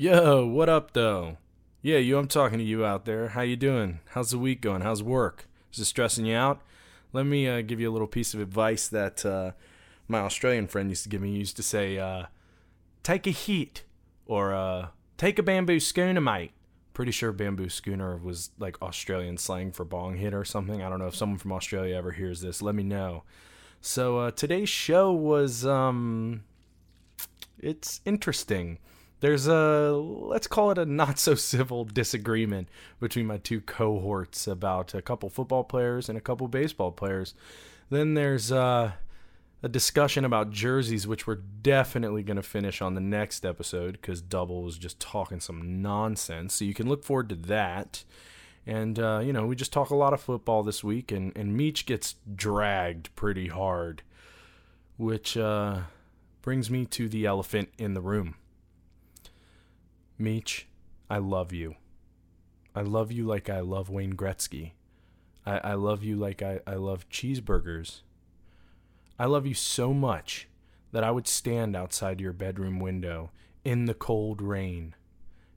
Yo, what up though? Yeah, you I'm talking to you out there. How you doing? How's the week going? How's work? Is it stressing you out? Let me uh, give you a little piece of advice that uh, my Australian friend used to give me. He used to say, uh, "Take a heat," or uh, "Take a bamboo schooner, mate." Pretty sure bamboo schooner was like Australian slang for bong hit or something. I don't know if someone from Australia ever hears this. Let me know. So uh, today's show was um, it's interesting there's a let's call it a not so civil disagreement between my two cohorts about a couple football players and a couple baseball players. Then there's uh, a discussion about jerseys, which we're definitely going to finish on the next episode because Double was just talking some nonsense. So you can look forward to that. And, uh, you know, we just talk a lot of football this week, and, and Meech gets dragged pretty hard, which uh, brings me to the elephant in the room. Meech, I love you. I love you like I love Wayne Gretzky. I, I love you like I, I love cheeseburgers. I love you so much that I would stand outside your bedroom window in the cold rain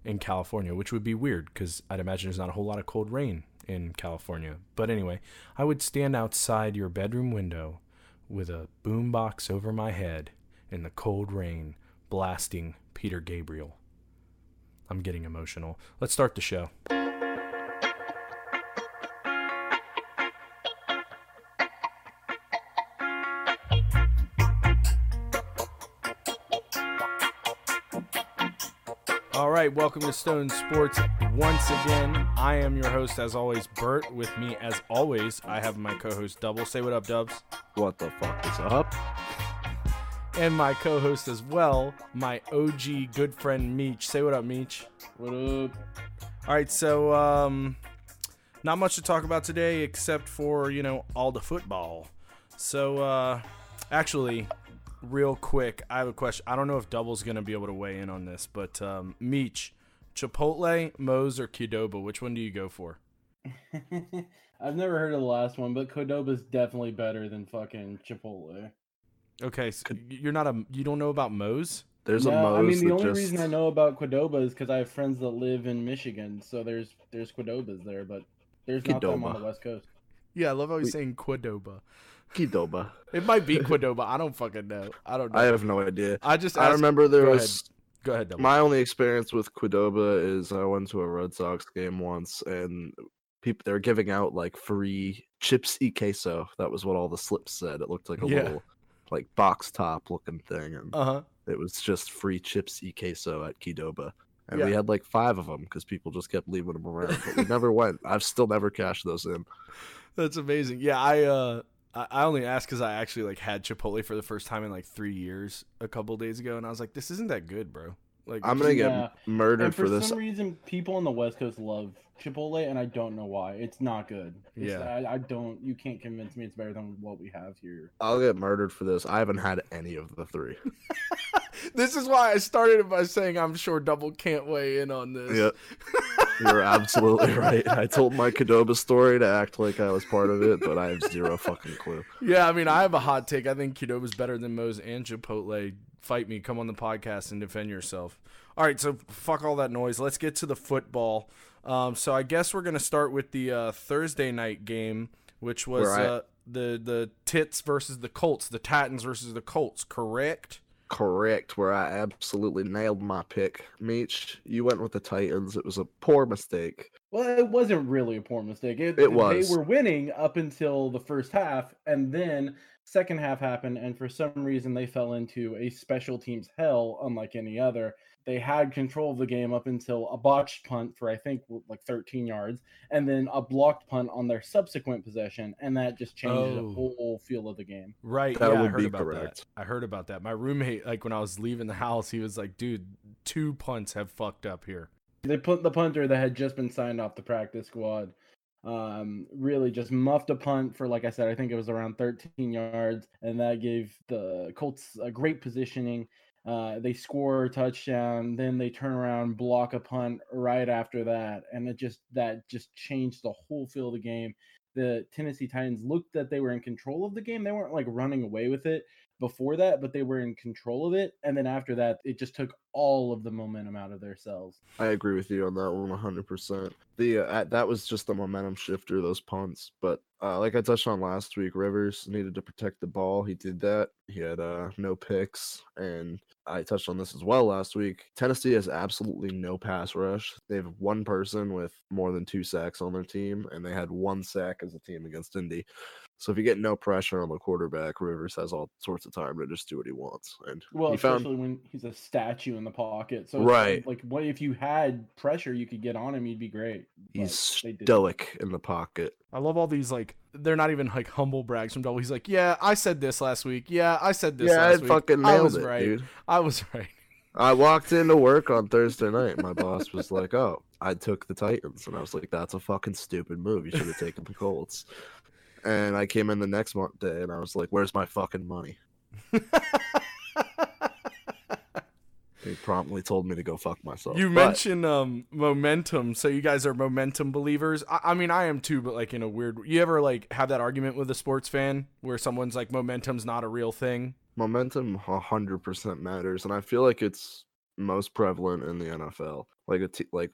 in California, which would be weird because I'd imagine there's not a whole lot of cold rain in California. But anyway, I would stand outside your bedroom window with a boombox over my head in the cold rain, blasting Peter Gabriel. I'm getting emotional. Let's start the show. All right, welcome to Stone Sports once again. I am your host, as always, Bert. With me, as always, I have my co host, Double. Say what up, Dubs. What the fuck is up? And my co-host as well, my OG good friend Meech. Say what up, Meech. What up? All right, so um, not much to talk about today except for you know all the football. So uh, actually, real quick, I have a question. I don't know if Double's gonna be able to weigh in on this, but um, Meech, Chipotle, Moe's, or Qdoba, which one do you go for? I've never heard of the last one, but Qdoba's definitely better than fucking Chipotle. Okay, so you're not a you don't know about Moe's? There's yeah, a Moe's. I mean, the only just... reason I know about Qdoba is because I have friends that live in Michigan, so there's there's Qdobas there, but there's not them on the West Coast. Yeah, I love how he's we... saying Qdoba. Qdoba. It might be Qdoba. I don't fucking know. I don't know. I have no idea. I just I remember there Go was. Ahead. Go ahead. My only experience with Qdoba is I went to a Red Sox game once, and people they were giving out like free chips e queso. That was what all the slips said. It looked like a yeah. little like box top looking thing, and uh-huh. it was just free chips e queso at Qdoba. And yeah. we had like five of them because people just kept leaving them around. But we never went. I've still never cashed those in. That's amazing. Yeah, I uh I only asked because I actually like had Chipotle for the first time in like three years a couple days ago, and I was like, "This isn't that good, bro." Like, I'm gonna get yeah. murdered for, for this. For some reason, people on the West Coast love Chipotle, and I don't know why. It's not good. It's, yeah, I, I, don't. You can't convince me it's better than what we have here. I'll get murdered for this. I haven't had any of the three. this is why I started it by saying I'm sure Double can't weigh in on this. Yep. You're absolutely right. I told my Qdoba story to act like I was part of it, but I have zero fucking clue. Yeah, I mean, I have a hot take. I think Qdoba's better than Moe's and Chipotle. Fight me. Come on the podcast and defend yourself. All right, so fuck all that noise. Let's get to the football. Um, so I guess we're gonna start with the uh, Thursday night game, which was uh, the the Tits versus the Colts, the Titans versus the Colts. Correct. Correct. Where I absolutely nailed my pick. Meech, you went with the Titans. It was a poor mistake. Well, it wasn't really a poor mistake. It, it was. They were winning up until the first half, and then second half happened, and for some reason they fell into a special teams hell unlike any other they had control of the game up until a botched punt for I think like 13 yards, and then a blocked punt on their subsequent possession, and that just changed oh. the whole feel of the game. Right? That yeah, would I heard be about correct. That. I heard about that. My roommate, like when I was leaving the house, he was like, "Dude, two punts have fucked up here." They put the punter that had just been signed off the practice squad. Um, really just muffed a punt for, like I said, I think it was around 13 yards, and that gave the Colts a great positioning uh, they score a touchdown, then they turn around, block a punt right after that, and it just that just changed the whole feel of the game. The Tennessee Titans looked that they were in control of the game. They weren't like running away with it, before that, but they were in control of it. And then after that, it just took all of the momentum out of their cells. I agree with you on that one 100%. The uh, that was just the momentum shifter, those punts. But uh, like I touched on last week, Rivers needed to protect the ball. He did that. He had uh, no picks, and I touched on this as well last week. Tennessee has absolutely no pass rush. They have one person with more than two sacks on their team, and they had one sack as a team against Indy. So if you get no pressure on the quarterback, Rivers has all sorts of time to just do what he wants. And well, he especially found when he's a statue in the pocket. So Right. like, what if you had pressure, you could get on him, he'd be great. He's stoic in the pocket. I love all these like they're not even like humble brags from Double. He's like, yeah, I said this last week. Yeah, I said this yeah, I week. fucking I nailed was it, right. dude. I was right. I walked into work on Thursday night. My boss was like, "Oh, I took the Titans," and I was like, "That's a fucking stupid move. You should have taken the Colts." And I came in the next month day, and I was like, "Where's my fucking money?" He promptly told me to go fuck myself. You But mentioned um momentum, so you guys are momentum believers. I, I mean, I am too, but like in a weird. You ever like have that argument with a sports fan where someone's like, momentum's not a real thing? momentum hundred percent matters, and I feel like it's most prevalent in the NFL. Like a t- like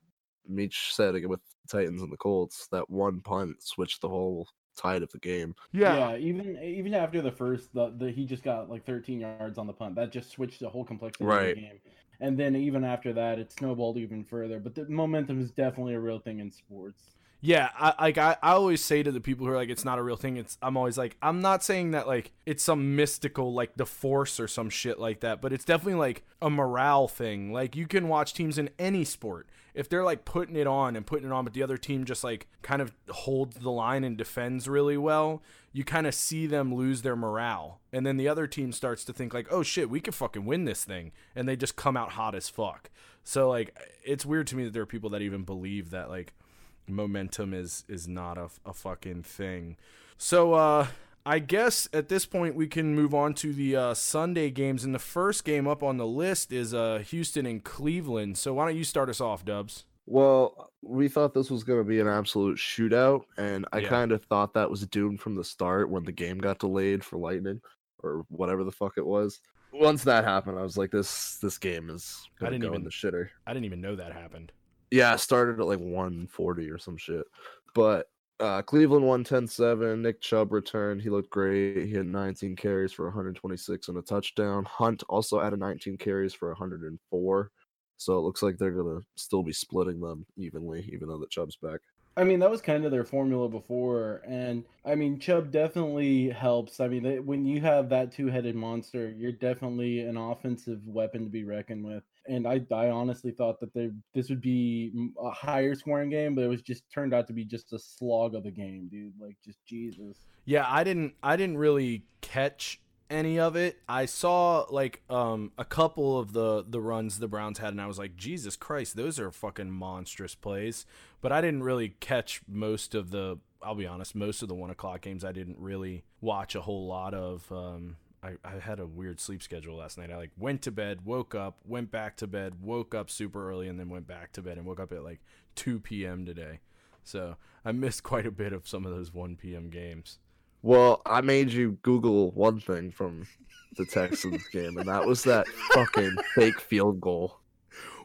Meech said again with the Titans and the Colts, that one punt switched the whole tide of the game. Yeah. yeah even even after the first, the, the he just got like 13 yards on the punt. That just switched the whole complexity of the game. And then even after that, it snowballed even further. But the momentum is definitely a real thing in sports. Yeah, I like I, I always say to the people who are like it's not a real thing, it's I'm always like I'm not saying that like it's some mystical like the force or some shit like that, but it's definitely like a morale thing. Like you can watch teams in any sport. If they're like putting it on and putting it on, but the other team just like kind of holds the line and defends really well, you kind of see them lose their morale. And then the other team starts to think like, "Oh shit, we could fucking win this thing." And they just come out hot as fuck. So like it's weird to me that there are people that even believe that like momentum is is not a, a fucking thing. So uh I guess at this point we can move on to the uh, Sunday games, and the first game up on the list is uh, Houston and Cleveland. So why don't you start us off, Dubs? Well, we thought this was going to be an absolute shootout, and I Yeah. kind of thought that was doomed from the start when the game got delayed for lightning or whatever the fuck it was. Once that happened, I was like, "This this game is I gonna didn't go even- in the shitter." I didn't even know that happened. Yeah, started at like 140 or some shit. But uh, Cleveland won 10-7. Nick Chubb returned. He looked great. He had 19 carries for 126 and a touchdown. Hunt also added 19 carries for 104. So it looks like they're gonna still be splitting them evenly, even though the Chubb's back. I mean, that was kind of their formula before, and I mean, Chubb definitely helps. I mean, they, when you have that two-headed monster, you're definitely an offensive weapon to be reckoned with. And I, I honestly thought that they this would be a higher scoring game, but it was just turned out to be just a slog of a game, dude. Like, just Jesus. Yeah, I didn't I didn't really catch any of it. I saw like um a couple of the the runs the Browns had and I was like, "Jesus Christ, those are fucking monstrous plays." But I didn't really catch most of the I'll be honest, most of the 1 o'clock games I didn't really watch a whole lot of um I, I had a weird sleep schedule last night. I like went to bed, woke up, went back to bed, woke up super early, and then went back to bed and woke up at like 2 p.m. today. So I missed quite a bit of some of those 1 p.m. games. Well, I made you Google one thing from the Texans game, and that was that fucking fake field goal.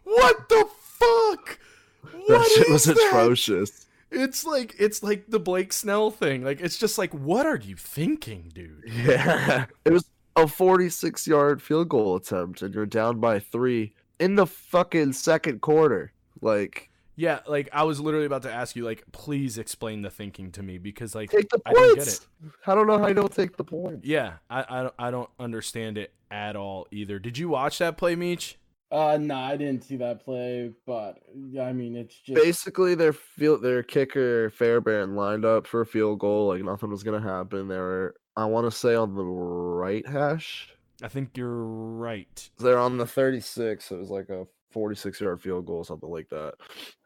What the fuck? That What shit was that? atrocious. It's like it's like the Blake Snell thing. Like it's just like, what are you thinking, dude? Yeah. It was a 46 yard field goal attempt, and you're down by three in the fucking second quarter. Like, Yeah, like I was literally about to ask you, like, please explain the thinking to me because, like, take the I don't get points. I don't know how you don't take the points. yeah, I, I don't- I don't understand it at all either. Did you watch that play, Meech? Uh, no, I didn't see that play, but yeah, I mean, it's just Basically, their field, their kicker Fairbairn lined up for a field goal, like nothing was gonna happen. They were, I want to say, on the right hash. I think you're right. They're on the 36. So it was like a 46 yard field goal, something like that.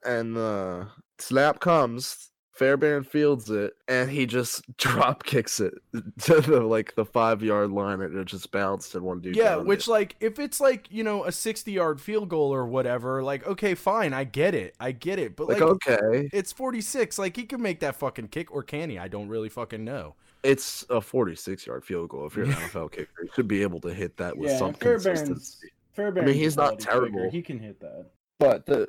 And the snap comes. Fairbairn fields it, and he just drop kicks it to the like the five yard line, and it just bounced and one dude. Yeah, downed which it. like if it's like you know a sixty yard field goal or whatever, like okay, fine, I get it, I get it, but like like, okay, it's forty six, like he can make that fucking kick, or can he? I don't really fucking know. It's a 46 yard field goal. If you're an NFL kicker, you should be able to hit that with Yeah, some Fairbairn's consistency. Fairbairn's he's not quality kicker. terrible. He can hit that. But the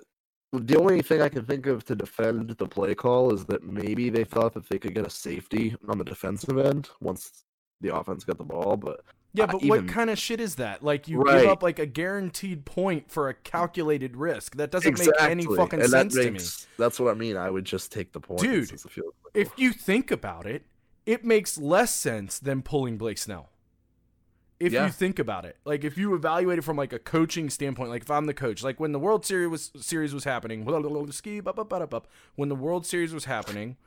the only thing I can think of to defend the play call is that maybe they thought that they could get a safety on the defensive end once the offense got the ball. But Yeah, but even- what kind of shit is that? Like you Right. give up like a guaranteed point for a calculated risk. That doesn't make any fucking and sense that to me. makes, That's what I mean. I would just take the point. Dude, since the field goal. If you think about it, it makes less sense than pulling Blake Snell. If Yeah. you think about it, like if you evaluate it from like a coaching standpoint, like if I'm the coach, like when the World Series was series was happening, ski, when the World Series was happening,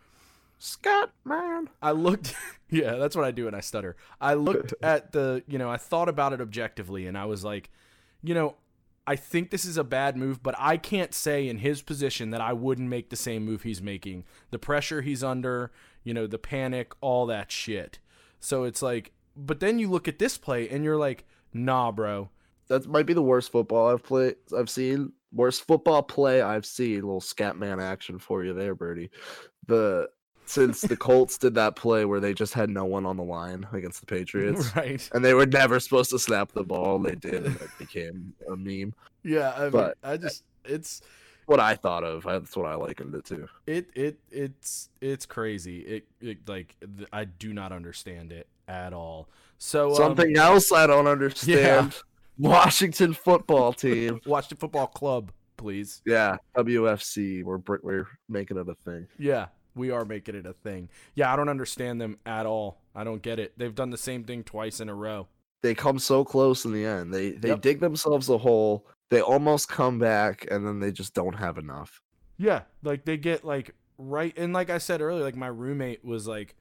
Scott man, I looked yeah, that's what I do and I stutter. I looked at the, you know, I thought about it objectively and I was like, you know, I think this is a bad move, but I can't say in his position that I wouldn't make the same move he's making. The pressure he's under, you know, the panic, all that shit. So it's like, but then you look at this play and you're like, nah, bro. that might be the worst football I've played. I've seen worst football play I've seen. little scat man action for you there, Birdie. The since the Colts did that play where they just had no one on the line against the Patriots. right. And they were never supposed to snap the ball. They did, and it became a meme. Yeah. I, mean, But- I just, it's, What I thought of. That's what I likened it to. it it it's it's crazy. It, it like th- I do not understand it at all. So um, Something else I don't understand. Washington football team. the football club, please. Yeah, WFC. We're we're making it a thing. Yeah, we are making it a thing. Yeah, I don't understand them at all. I don't get it. They've done the same thing twice in a row. They come so close in the end. They they Yep. dig themselves a hole. They almost come back, and then they just don't have enough. Yeah, like they get like right and like I said earlier, like my roommate was like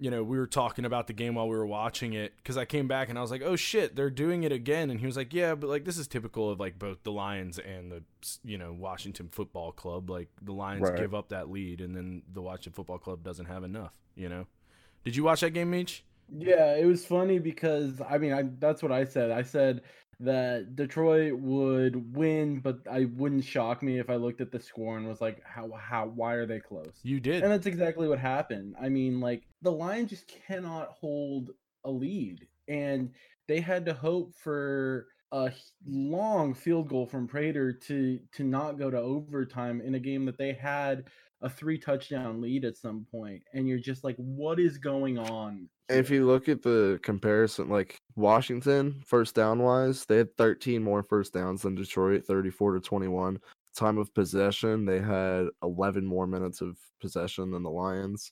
you know, we were talking about the game while we were watching it because I came back and I was like, "Oh shit, they're doing it again." And he was like, "Yeah, but like this is typical of like both the Lions and the you know Washington Football Club. Like the Lions Right. give up that lead, and then the Washington Football Club doesn't have enough. You know? Did you watch that game, Meech? Yeah, it was funny because I mean, I that's what I said. I said that Detroit would win, but I wouldn't shock me if I looked at the score and was like, how how why are they close? You did. And that's exactly what happened. I mean, like the Lions just cannot hold a lead, and they had to hope for a long field goal from Prater to to not go to overtime in a game that they had a three touchdown lead at some point, and you're just like, what is going on? And if you look at the comparison, like Washington, first down wise, they had 13 more first downs than Detroit, 34 to 21. Time of possession, they had 11 more minutes of possession than the Lions.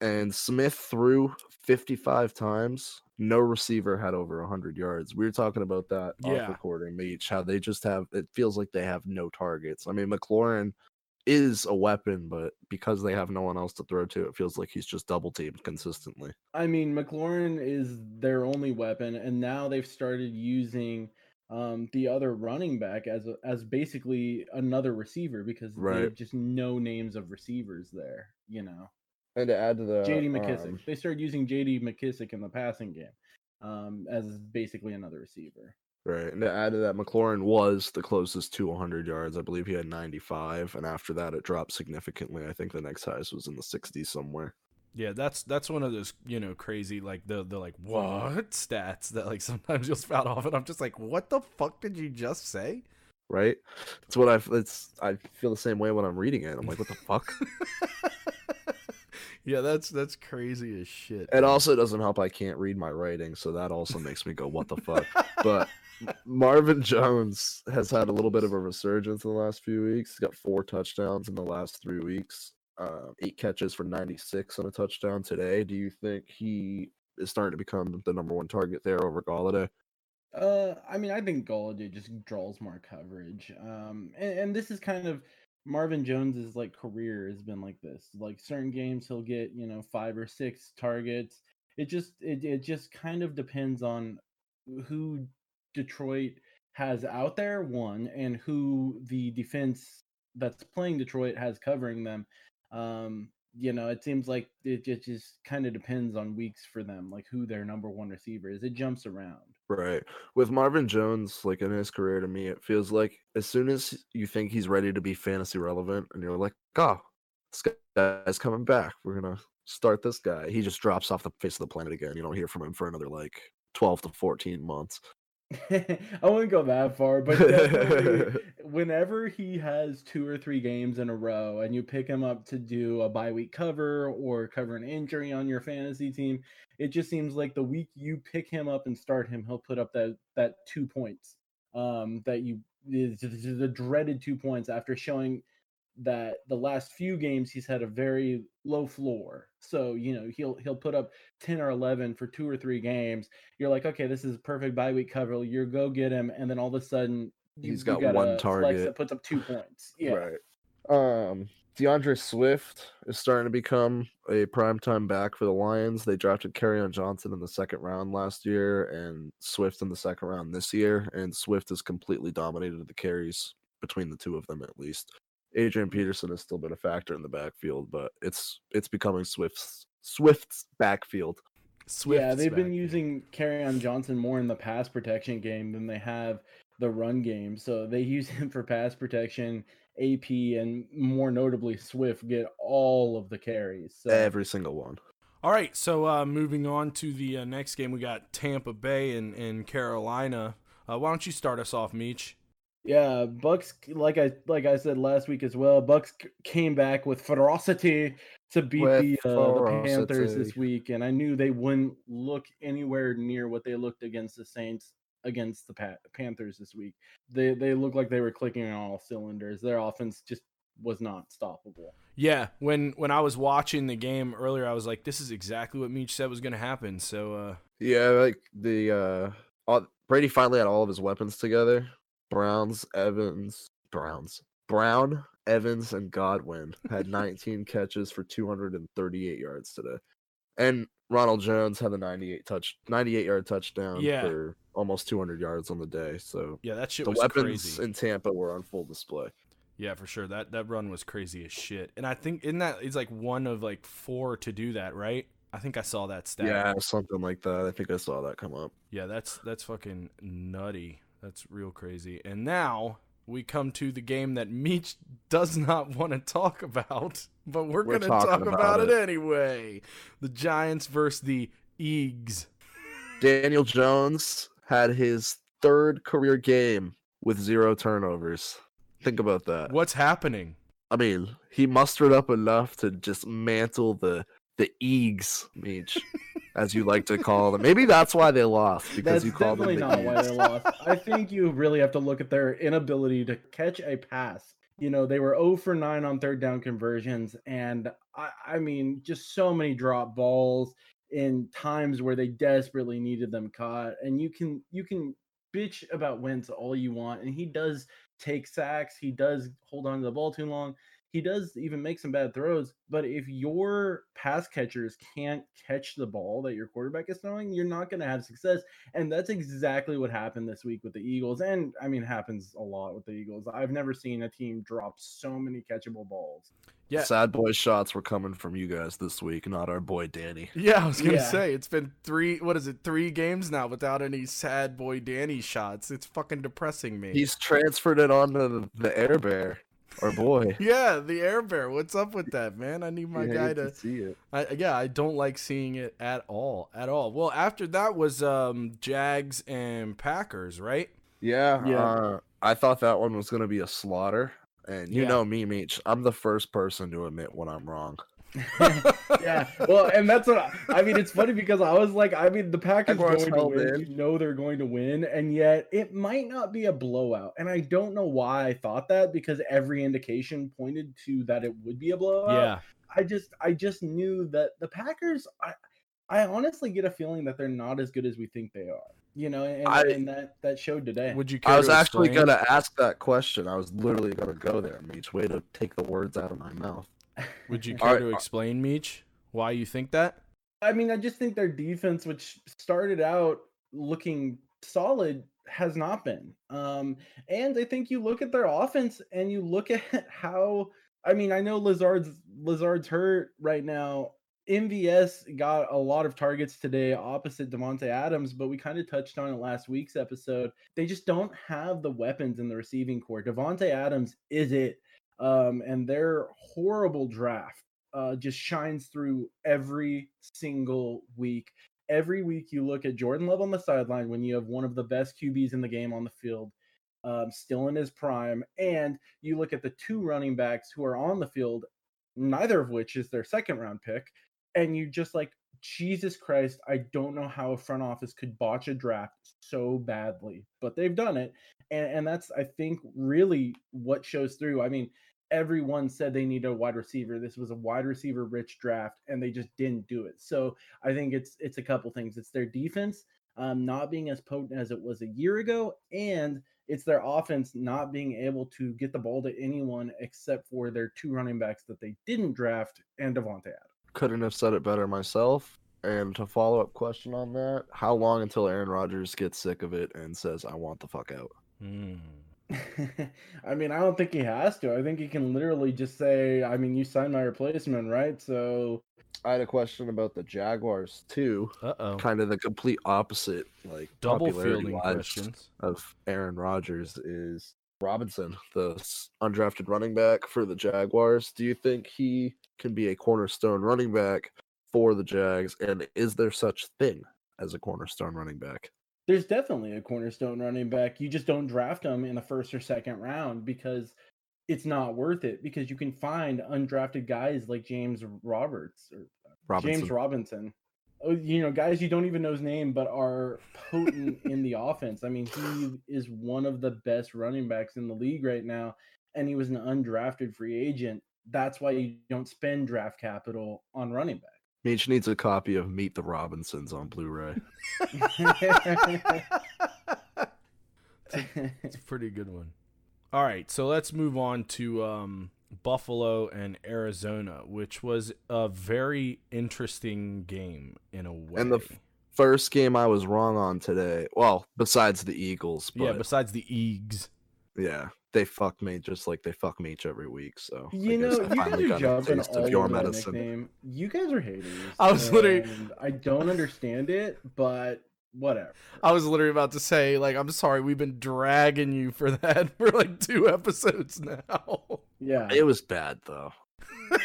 And Smith threw 55 times. No receiver had over 100 yards. We were talking about that Yeah. off recording, Meech, how they just have, it feels like they have no targets. I mean, McLaurin is a weapon, but because they have no one else to throw to, it feels like he's just double teamed consistently. I mean, McLaurin is their only weapon, and now they've started using um, the other running back as a, as basically another receiver because they have just no names of receivers there. You know, And to add to that, J.D. McKissic. um, they started using J.D. McKissic in the passing game um, as basically another receiver. Right. And to add to that, McLaurin was the closest to 100 yards. I believe he had 95, and after that, it dropped significantly. I think the next highest was in the 60s somewhere. Yeah, that's that's one of those you know crazy like the the like what stats that like sometimes you'll spout off and I'm just like what the fuck did you just say? Right? That's what I. It's I feel the same way when I'm reading it. I'm like, what the fuck? yeah, that's that's crazy as shit. It also doesn't help. I can't read my writing, so that also makes me go, what the fuck? But Marvin Jones has had a little bit of a resurgence in the last few weeks. He's got four touchdowns in the last three weeks, uh, eight catches for 96 on a touchdown today. Do you think he is starting to become the number one target there over Golladay? Uh, I mean, I think Golladay just draws more coverage. Um, and, and this is kind of Marvin Jones's like career has been like this. Like certain games, he'll get you know five or six targets. It just it it just kind of depends on who Detroit has out there, one, and who the defense that's playing Detroit has covering them. Um, you know, it seems like it just, kind of depends on weeks for them, like who their number one receiver is. It jumps around. Right. With Marvin Jones, like in his career, to me, it feels like as soon as you think he's ready to be fantasy relevant, and you're like, oh, this guy's coming back. We're gonna start this guy. He just drops off the face of the planet again. You don't hear from him for another like 12 to 14 months. I wouldn't go that far, but whenever he has two or three games in a row and you pick him up to do a bye week cover or cover an injury on your fantasy team, it just seems like the week you pick him up and start him, he'll put up that that two points. Um, that you the dreaded two points after showing that the last few games he's had a very low floor. So, you know, he'll he'll put up 10 or 11 for two or three games. You're like, okay, this is a perfect bye week cover. You go get him and then all of a sudden you, he's got, got one target that puts up 2 points. Yeah. Right. Um D'Andre Swift is starting to become a primetime back for the Lions. They drafted Kerryon Johnson in the second round last year and Swift in the second round this year. And Swift has completely dominated the carries between the two of them at least. Adrian Peterson has still been a factor in the backfield, but it's it's becoming Swift's Swift's backfield. Swift's yeah, they've backfield. been using Kerryon Johnson more in the pass protection game than they have the run game. So they use him for pass protection. AP and more notably Swift get all of the carries. So. Every single one. All right, so uh, moving on to the uh, next game, we got Tampa Bay and, and Carolina. Uh, why don't you start us off, Meech? Yeah, Bucks like I like I said last week as well. Bucks came back with ferocity to beat the, uh, the Panthers this week, and I knew they wouldn't look anywhere near what they looked against the Saints against the pa- Panthers this week. They they looked like they were clicking on all cylinders. Their offense just was not stoppable. Yeah, when when I was watching the game earlier, I was like, "This is exactly what Meech said was going to happen." So, uh, yeah, like the uh, all, Brady finally had all of his weapons together. Browns, Evans, Browns, Brown, Evans, and Godwin had 19 catches for 238 yards today, and Ronald Jones had a 98 touch, 98 yard touchdown yeah. for almost 200 yards on the day. So yeah, that shit the was weapons crazy. in Tampa were on full display. Yeah, for sure. That that run was crazy as shit. And I think in that it's like one of like four to do that, right? I think I saw that stat. Yeah, something like that. I think I saw that come up. Yeah, that's that's fucking nutty. That's real crazy. And now we come to the game that Meech does not want to talk about, but we're, we're going to talk about, about it. it. anyway. The Giants versus the Eags. Daniel Jones had his third career game with zero turnovers. Think about that. What's happening? I mean, he mustered up enough to just mantle the the Eags, Meech. as you like to call them. Maybe that's why they lost because that's you called them. Definitely not why they lost. I think you really have to look at their inability to catch a pass. You know, they were 0 for 9 on third down conversions, and I, I mean, just so many drop balls in times where they desperately needed them caught. And you can you can bitch about Wentz all you want, and he does take sacks. He does hold on to the ball too long he does even make some bad throws. But if your pass catchers can't catch the ball that your quarterback is throwing, you're not going to have success. And that's exactly what happened this week with the Eagles. And I mean, happens a lot with the Eagles. I've never seen a team drop so many catchable balls. Yeah. Sad boy shots were coming from you guys this week, not our boy Danny. Yeah, I was gonna yeah. say it's been three what is it, three games now without any sad boy Danny shots. It's fucking depressing me. He's transferred it on to the air bear. Our boy. yeah, the Air Bear. What's up with that, man? I need my guy to, to, see it. I, yeah, I don't like seeing it at all, at all. Well, after that was um Jags and Packers, right? Yeah, yeah. Uh, I thought that one was gonna be a slaughter, and you yeah. know me, Meech. I'm the first person to admit when I'm wrong. yeah, well, and that's what I, I, mean. It's funny because I was like, I mean, the Packers going to win. You know they're going to win, and yet it might not be a blowout. And I don't know why I thought that because every indication pointed to that it would be a blowout. Yeah, I just, I just knew that the Packers. I, I honestly get a feeling that they're not as good as we think they are. You know, and, I, and that that showed today. Would you? Care? I was actually gonna ask that question. I was literally gonna go there. Each way to take the words out of my mouth. Would you care right. to explain, Meech, why you think that? I mean, I just think their defense, which started out looking solid, has not been. Um, and I think you look at their offense and you look at how. I mean, I know Lazard's Lazard's hurt right now. MVS got a lot of targets today opposite Davante Adams, but we kind of touched on it last week's episode. They just don't have the weapons in the receiving corps. Davante Adams is it um, and their horrible draft uh, just shines through every single week. Every week you look at Jordan Love on the sideline when you have one of the best QBs in the game on the field, um, still in his prime, and you look at the two running backs who are on the field, neither of which is their second round pick, and you just like Jesus Christ, I don't know how a front office could botch a draft so badly, but they've done it. And, and that's, I think, really what shows through. I mean, everyone said they needed a wide receiver. This was a wide receiver rich draft, and they just didn't do it. So I think it's it's a couple things. It's their defense um, not being as potent as it was a year ago, and it's their offense not being able to get the ball to anyone except for their two running backs that they didn't draft and Davante Adams couldn't have said it better myself. And to follow up question on that, how long until Aaron Rodgers gets sick of it and says, "I want the fuck out"? Mm. I mean, I don't think he has to. I think he can literally just say, "I mean, you signed my replacement, right?" So I had a question about the Jaguars too. Uh oh. Kind of the complete opposite, like Double fielding questions. of Aaron Rodgers is Robinson, the undrafted running back for the Jaguars. Do you think he can be a cornerstone running back for the Jags? And is there such thing as a cornerstone running back? there's definitely a cornerstone running back. You just don't draft him in the first or second round because it's not worth it. Because you can find undrafted guys like James Roberts or Robinson. James Robinson. Oh, You know, guys you don't even know his name, but are potent in the offense. I mean, he is one of the best running backs in the league right now, and he was an undrafted free agent. That's why you don't spend draft capital on running back. Meech needs a copy of Meet the Robinsons on Blu-ray. It's a pretty good one. All right, so let's move on to um, Buffalo and Arizona, which was a very interesting game in a way. And the f- First game I was wrong on today. Well, besides the Eagles, but yeah, yeah, besides the Eags. Yeah, they fuck me just like they fuck me each every week. So I You know, you guys are got jumping all of your over that medicine. nickname. You guys are haters. I was literally- I don't understand it, but whatever. I was literally about to say, like, I'm sorry, we've been dragging you for that for like two episodes now. Yeah. It was bad though.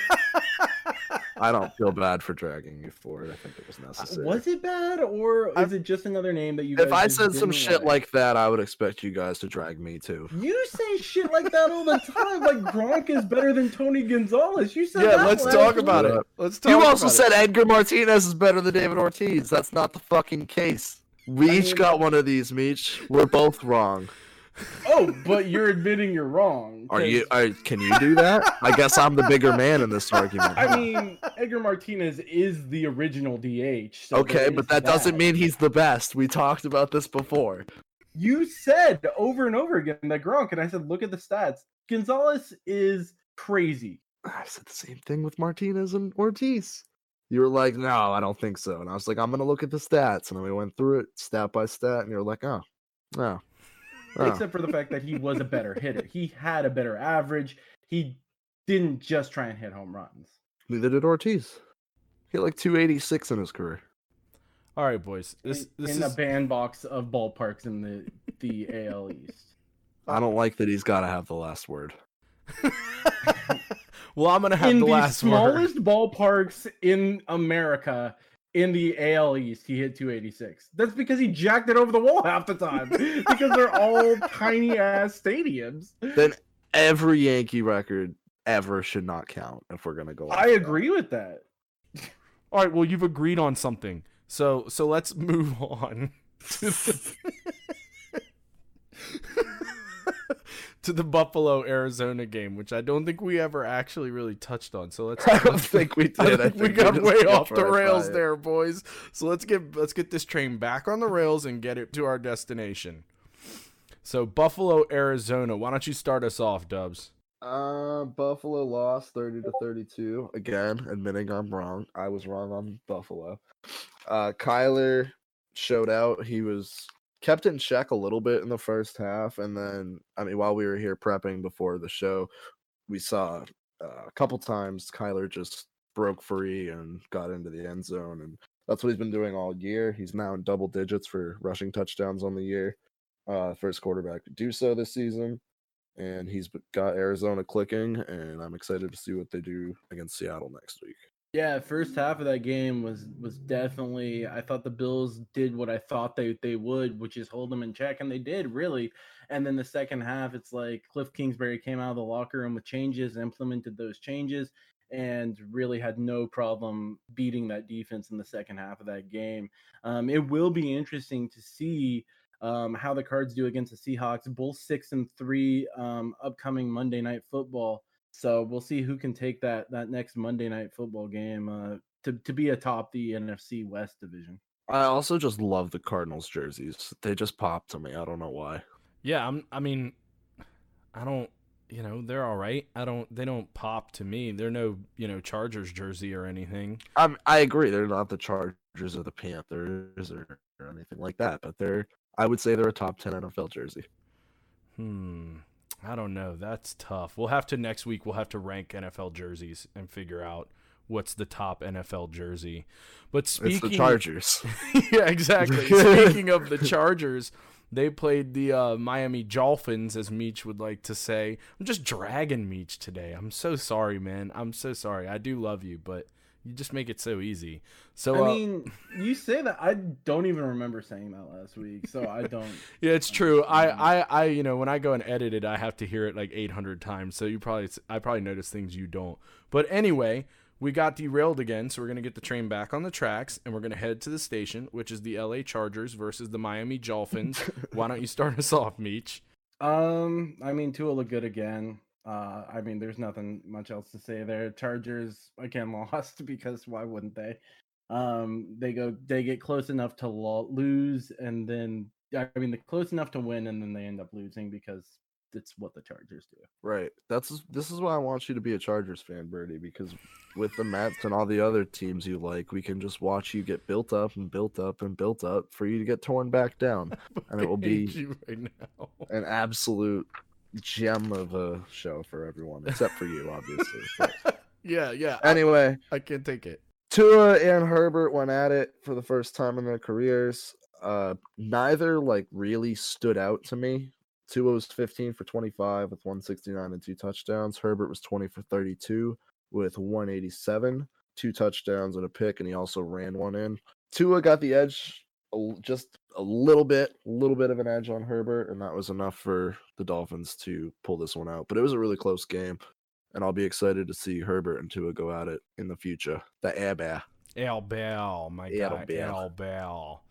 I don't feel bad for dragging you for it. I think it was Uh, necessary. Was it bad, or I- is it just another name that you? Guys if I said some shit like that, I would expect you guys to drag me too. You say shit like that all the time. Like Gronk is better than Tony Gonzalez. You said yeah, that let's last talk about it. Let's talk You also about said it. Edgar Martinez is better than David Ortiz. That's not the fucking case. We I each mean- got one of these, Meech. We're both wrong. Oh, but you're admitting you're wrong. Are you? Are, can you do that? I guess I'm the bigger man in this argument. I mean, Edgar Martinez is the original DH. So okay, but is that doesn't mean he's the best. We talked about this before. you said over and over again that Gronk, and I said, look at the stats. Gonzalez is crazy. I said the same thing with Martinez and Ortiz. You were like, no, I don't think so. And I was like, I'm gonna look at the stats. And then we went through it stat by stat, and you're like, oh, oh. Oh. except for the fact that he was a better hitter. He had a better average. He didn't just try and hit home runs. Neither did Ortiz. He had like 286 in his career. All right, boys. This in, this in is the bandbox of ballparks in the the AL East. I don't like that he's got to have the last word. well, I'm gonna have in the the, last word. In The smallest ballparks in America, in the AL East, he hit 286. That's because he jacked it over the wall half the time. because they're all tiny ass stadiums. Then every Yankee record ever should not count if we're gonna go. off I that. agree with that. All right, well, you've agreed on something. So so let's move on to the, Buffalo Arizona game, which I don't think we ever actually really touched on. So let's. I don't let's- think we I did. I think we got way off the rails there, boys. So let's get let's get this train back on the rails and get it to our destination. So Buffalo, Arizona. Why don't you start us off, Dubs? Uh, Buffalo lost 30 to 32. Again, admitting I'm wrong. I was wrong on Buffalo. Uh, Kyler showed out. He was kept in check a little bit in the first half. And then, I mean, while we were here prepping before the show, we saw uh, a couple times Kyler just broke free and got into the end zone. And that's what he's been doing all year. He's now in double digits for rushing touchdowns on the year. Uh, first quarterback to do so this season. and he's got Arizona clicking, and I'm excited to see what they do against Seattle next week. Yeah, first half of that game was was definitely. I thought the Bills did what I thought they they would, which is hold them in check, and they did really. And then the second half, it's like Cliff Kingsbury came out of the locker room with changes, implemented those changes, and really had no problem beating that defense in the second half of that game. Um, it will be interesting to see um, how the Cards do against the Seahawks, both six and three um, upcoming Monday Night Football. So we'll see who can take that that next Monday night football game uh, to to be atop the NFC West division. I also just love the Cardinals jerseys. They just pop to me. I don't know why. Yeah, I'm. I mean, I don't. You know, they're all right. I don't. They don't pop to me. They're no, you know, Chargers jersey or anything. I'm, I agree. They're not the Chargers or the Panthers or, or anything like that. But they're. I would say they're a top ten NFL jersey. Hmm. I don't know. That's tough. We'll have to next week. We'll have to rank NFL jerseys and figure out what's the top NFL jersey. But speaking, it's the Chargers. yeah, exactly. speaking of the Chargers, they played the uh, Miami Dolphins, as Meech would like to say. I'm just dragging Meech today. I'm so sorry, man. I'm so sorry. I do love you, but you just make it so easy. So I uh, mean, you say that I don't even remember saying that last week, so I don't. yeah, it's true. I, I, I, you know, when I go and edit it, I have to hear it like 800 times. So you probably, I probably notice things you don't. But anyway, we got derailed again, so we're gonna get the train back on the tracks, and we're gonna head to the station, which is the L.A. Chargers versus the Miami Dolphins. Why don't you start us off, Meech? Um, I mean, Tua look good again. Uh, I mean, there's nothing much else to say there. Chargers again lost because why wouldn't they? Um, they go, they get close enough to lo- lose, and then I mean, they're close enough to win, and then they end up losing because it's what the Chargers do. Right. That's this is why I want you to be a Chargers fan, Birdie, because with the Mets and all the other teams you like, we can just watch you get built up and built up and built up for you to get torn back down, and it will be right now. an absolute gem of a show for everyone, except for you, obviously. But yeah, yeah. anyway, I, I can't take it. Tua and Herbert went at it for the first time in their careers. Uh, neither like really stood out to me. Tua was 15 for 25 with 169 and two touchdowns. Herbert was 20 for 32 with 187, two touchdowns and a pick, and he also ran one in. Tua got the edge a just a little bit, a little bit of an edge on Herbert, and that was enough for the Dolphins to pull this one out. But it was a really close game, and I'll be excited to see Herbert and Tua go at it in the future. The air bear. Al Bell, my Al guy. Al Bell.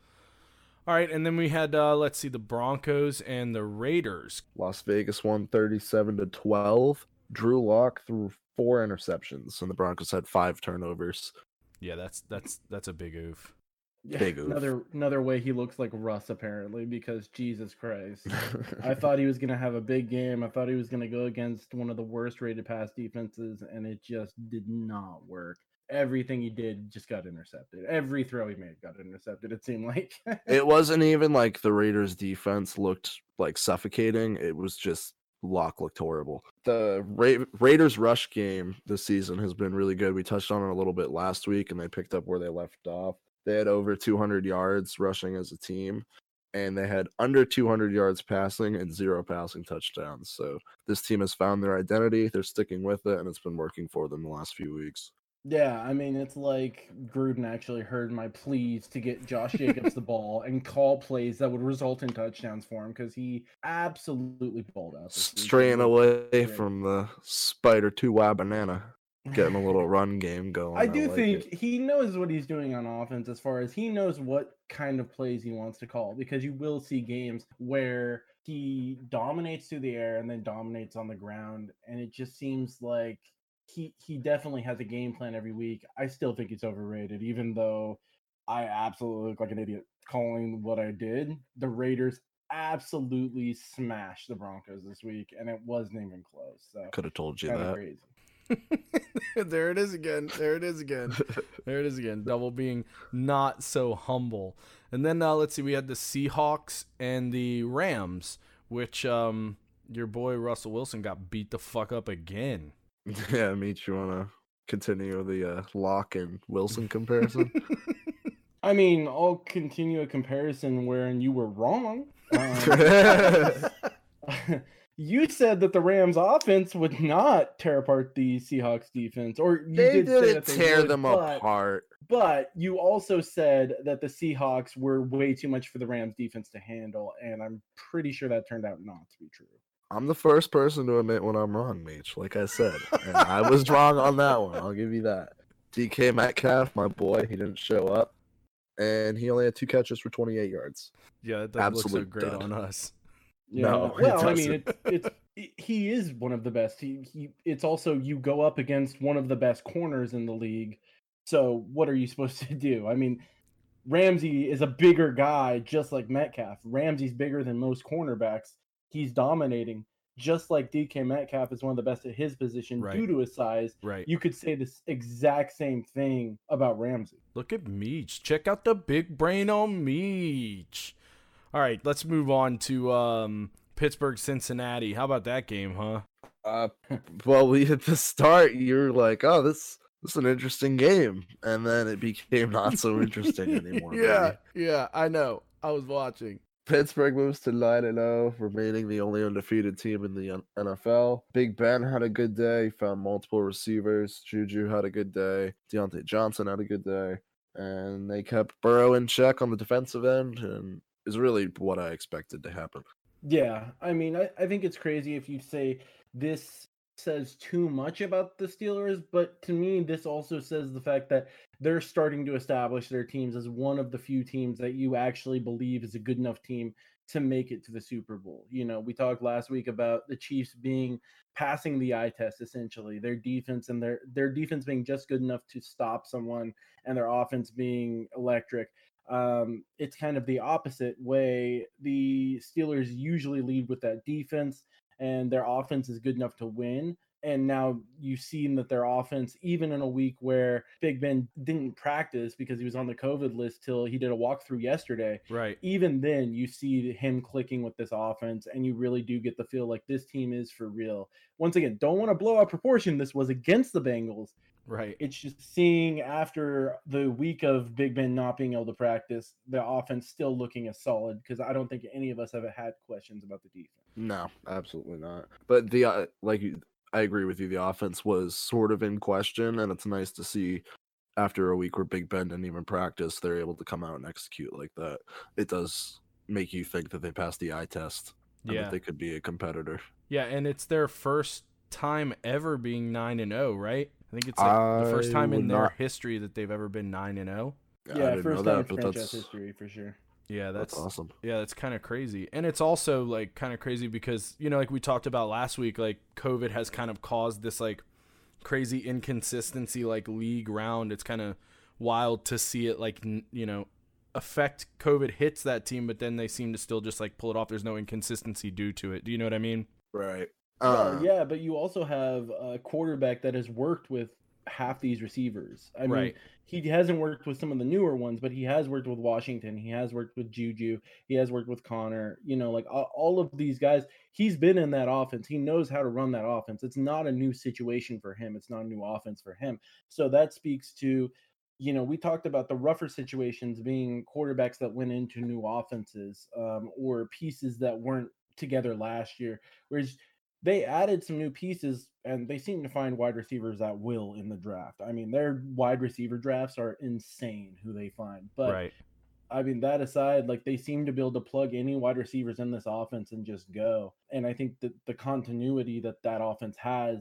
All right, and then we had uh, let's see the Broncos and the Raiders. Las Vegas won 37 to 12. Drew Lock threw four interceptions, and the Broncos had five turnovers. Yeah, that's that's that's a big oof. Yeah, Big oof. another another way he looks like Russ apparently because Jesus Christ. I thought he was going to have a big game. I thought he was going to go against one of the worst rated pass defenses, and it just did not work. Everything he did just got intercepted. Every throw he made got intercepted. It seemed like. it wasn't even like the Raiders defense looked like suffocating. It was just Lock looked horrible. The Ra- Raiders rush game this season has been really good. We touched on it a little bit last week and they picked up where they left off. They had over 200 yards rushing as a team and they had under 200 yards passing and zero passing touchdowns. So this team has found their identity. They're sticking with it and it's been working for them the last few weeks. yeah, I mean, it's like Gruden actually heard my pleas to get Josh Jacobs the ball and call plays that would result in touchdowns for him because he absolutely balled out. this week. He Straying away from the spider 2 Y banana. Getting a little run game going. I do like think it. he knows what he's doing on offense as far as he knows what kind of plays he wants to call because you will see games where he dominates through the air and then dominates on the ground and it just seems like he he definitely has a game plan every week. I still think it's overrated even though I absolutely look like an idiot calling what I did. The Raiders absolutely smashed the Broncos this week and it wasn't even close. So could have told you that. crazy. there it is again. There it is again. There it is again. Double being not so humble. And then uh, let's see, we had the Seahawks and the Rams, which um your boy Russell Wilson got beat the fuck up again. yeah, meet you want to continue the uh, Lock and Wilson comparison? I mean, I'll continue a comparison wherein you were wrong. Um, you said that the Rams offense would not tear apart the Seahawks defense, or you they did didn't that they tear would, them but, apart. But you also said that the Seahawks were way too much for the Rams defense to handle, and I'm pretty sure that turned out not to be true. I'm the first person to admit when I'm wrong, Mage. Like I said, and I was wrong on that one. I'll give you that. DK Metcalf, my boy, he didn't show up, and he only had two catches for 28 yards. Yeah, that doesn't look so great dud. on us. Yeah. No, well, I mean, it's he is one of the best. He, he it's also you go up against one of the best corners in the league. So what are you supposed to do? I mean, Ramsey is a bigger guy, just like Metcalf. Ramsey's bigger than most cornerbacks. He's dominating, just like DK Metcalf is one of the best at his position Right. due to his size. Right. You could say this exact same thing about Ramsey. Look at Meech. Check out the big brain on Meech. All right, let's move on to um, Pittsburgh Cincinnati. How about that game, huh? Uh, well, we at the start, you're like, oh, this this is an interesting game, and then it became not so interesting anymore. yeah, baby. yeah, I know. I was watching. Pittsburgh moves to 9 and 0, remaining the only undefeated team in the NFL. Big Ben had a good day, found multiple receivers. Juju had a good day. Diontae Johnson had a good day. And they kept Burrow in check on the defensive end, and is really what I expected to happen. Yeah, I mean, I, I think it's crazy if you say this says too much about the Steelers, but to me, this also says the fact that they're starting to establish their teams as one of the few teams that you actually believe is a good enough team to make it to the Super Bowl. You know, we talked last week about the Chiefs being passing the eye test essentially, their defense and their their defense being just good enough to stop someone and their offense being electric um, it's kind of the opposite way. The Steelers usually lead with that defense, and their offense is good enough to win. And now you've seen that their offense, even in a week where Big Ben didn't practice because he was on the COVID list till he did a walkthrough yesterday, Right. even then you see him clicking with this offense, and you really do get the feel like this team is for real. Once again, don't want to blow out proportion. This was against the Bengals, Right. it's just seeing after the week of Big Ben not being able to practice, the offense still looking as solid because I don't think any of us have had questions about the defense. No, absolutely not. But the uh, like I agree with you. The offense was sort of in question, and it's nice to see after a week where Big Ben didn't even practice, they're able to come out and execute like that. It does make you think that they passed the eye test and Yeah. that they could be a competitor. Yeah, and it's their first time ever being 9 and 0, right? I think it's like the first time in their not- history that they've ever been 9 and oh. 0. Yeah, first know time that, in but franchise that's history for sure. Yeah, that's, that's awesome. Yeah, that's kind of crazy. And it's also like kind of crazy because, you know, like we talked about last week, like COVID has kind of caused this like crazy inconsistency like league round. It's kind of wild to see it like, you know, affect COVID hits that team, but then they seem to still just like pull it off. There's no inconsistency due to it. Do you know what I mean? Right. Uh, yeah, but you also have a quarterback that has worked with half these receivers. I mean, Right. he hasn't worked with some of the newer ones, but he has worked with Washington. He has worked with Juju. He has worked with Conner. You know, like all of these guys, he's been in that offense. He knows how to run that offense. It's not a new situation for him. It's not a new offense for him. So that speaks to, you know, we talked about the rougher situations being quarterbacks that went into new offenses um, or pieces that weren't together last year. Whereas they added some new pieces and they seem to find wide receivers at will in the draft. I mean, their wide receiver drafts are insane who they find. But right. I mean, that aside, like they seem to be able to plug any wide receivers in this offense and just go. And I think that the continuity that that offense has